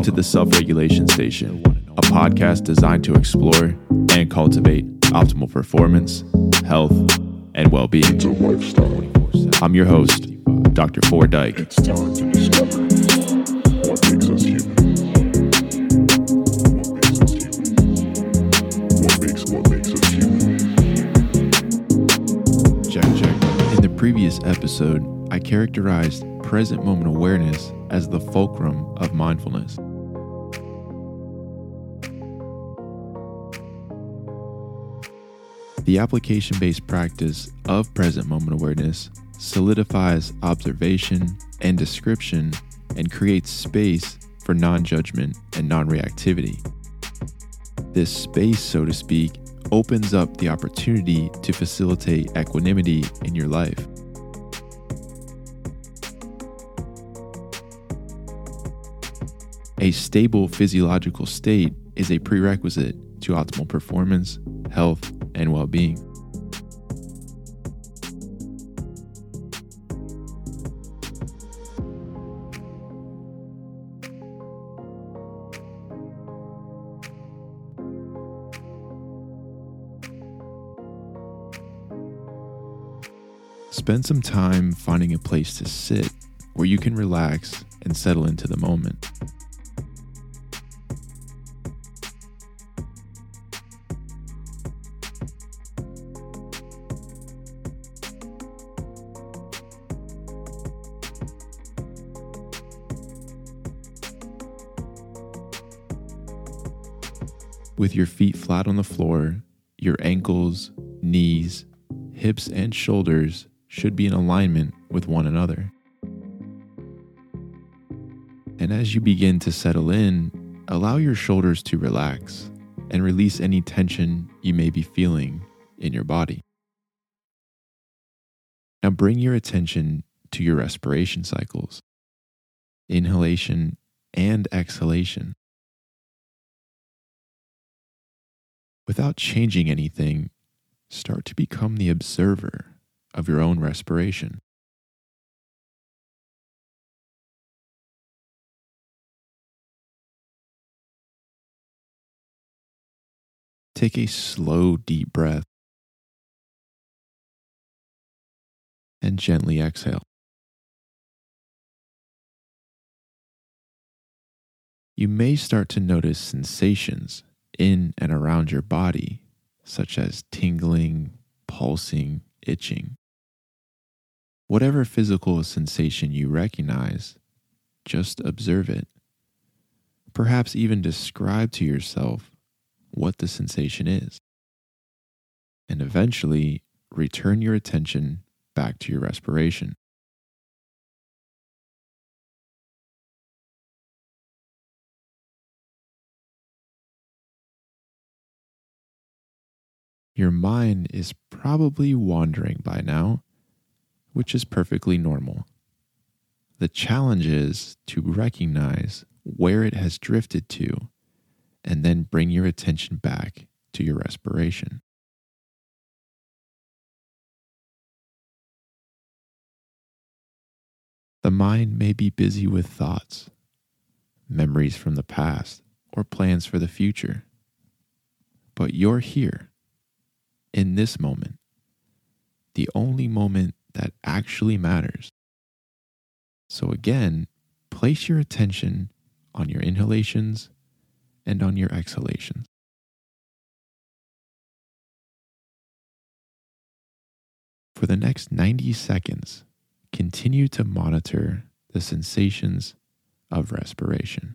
Welcome to the Self Regulation Station, a podcast designed to explore and cultivate optimal performance, health, and well being. I'm your host, Dr. Ford Dyke. It's time to discover what makes us human. What makes us human? What makes what makes us human? Check, check. In the previous episode, I characterized present moment awareness as the fulcrum of mindfulness. The application based practice of present moment awareness solidifies observation and description and creates space for non judgment and non reactivity. This space, so to speak, opens up the opportunity to facilitate equanimity in your life. A stable physiological state is a prerequisite to optimal performance, health, and well being. Spend some time finding a place to sit where you can relax and settle into the moment. With your feet flat on the floor, your ankles, knees, hips, and shoulders should be in alignment with one another. And as you begin to settle in, allow your shoulders to relax and release any tension you may be feeling in your body. Now bring your attention to your respiration cycles, inhalation and exhalation. Without changing anything, start to become the observer of your own respiration. Take a slow, deep breath and gently exhale. You may start to notice sensations in and around your body, such as tingling, pulsing, itching. Whatever physical sensation you recognize, just observe it. Perhaps even describe to yourself what the sensation is. And eventually return your attention back to your respiration. Your mind is probably wandering by now, which is perfectly normal. The challenge is to recognize where it has drifted to and then bring your attention back to your respiration. The mind may be busy with thoughts, memories from the past, or plans for the future. But you're here, in this moment, the only moment that actually matters. So, again, place your attention on your inhalations and on your exhalations. For the next 90 seconds, continue to monitor the sensations of respiration.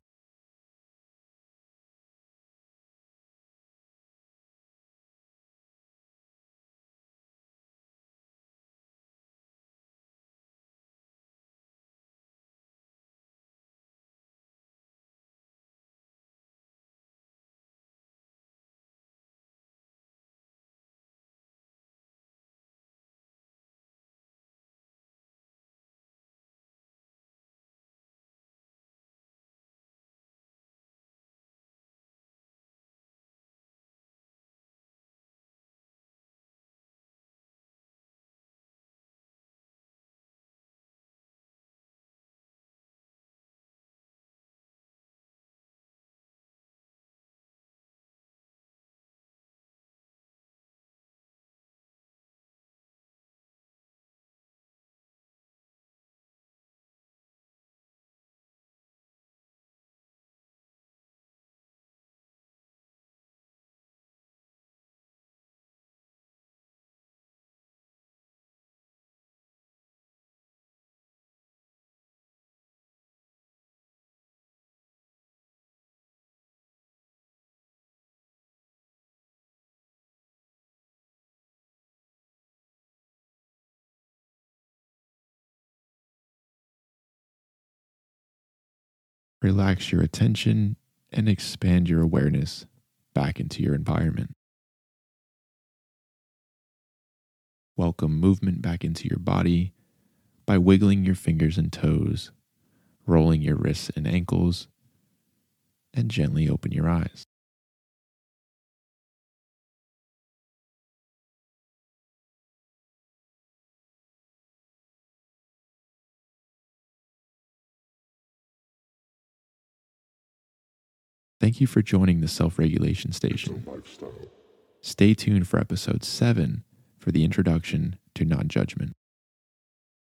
Relax your attention and expand your awareness back into your environment. Welcome movement back into your body by wiggling your fingers and toes, rolling your wrists and ankles, and gently open your eyes. Thank you for joining the Self Regulation Station. It's a lifestyle. Stay tuned for episode 7 for the introduction to non judgment.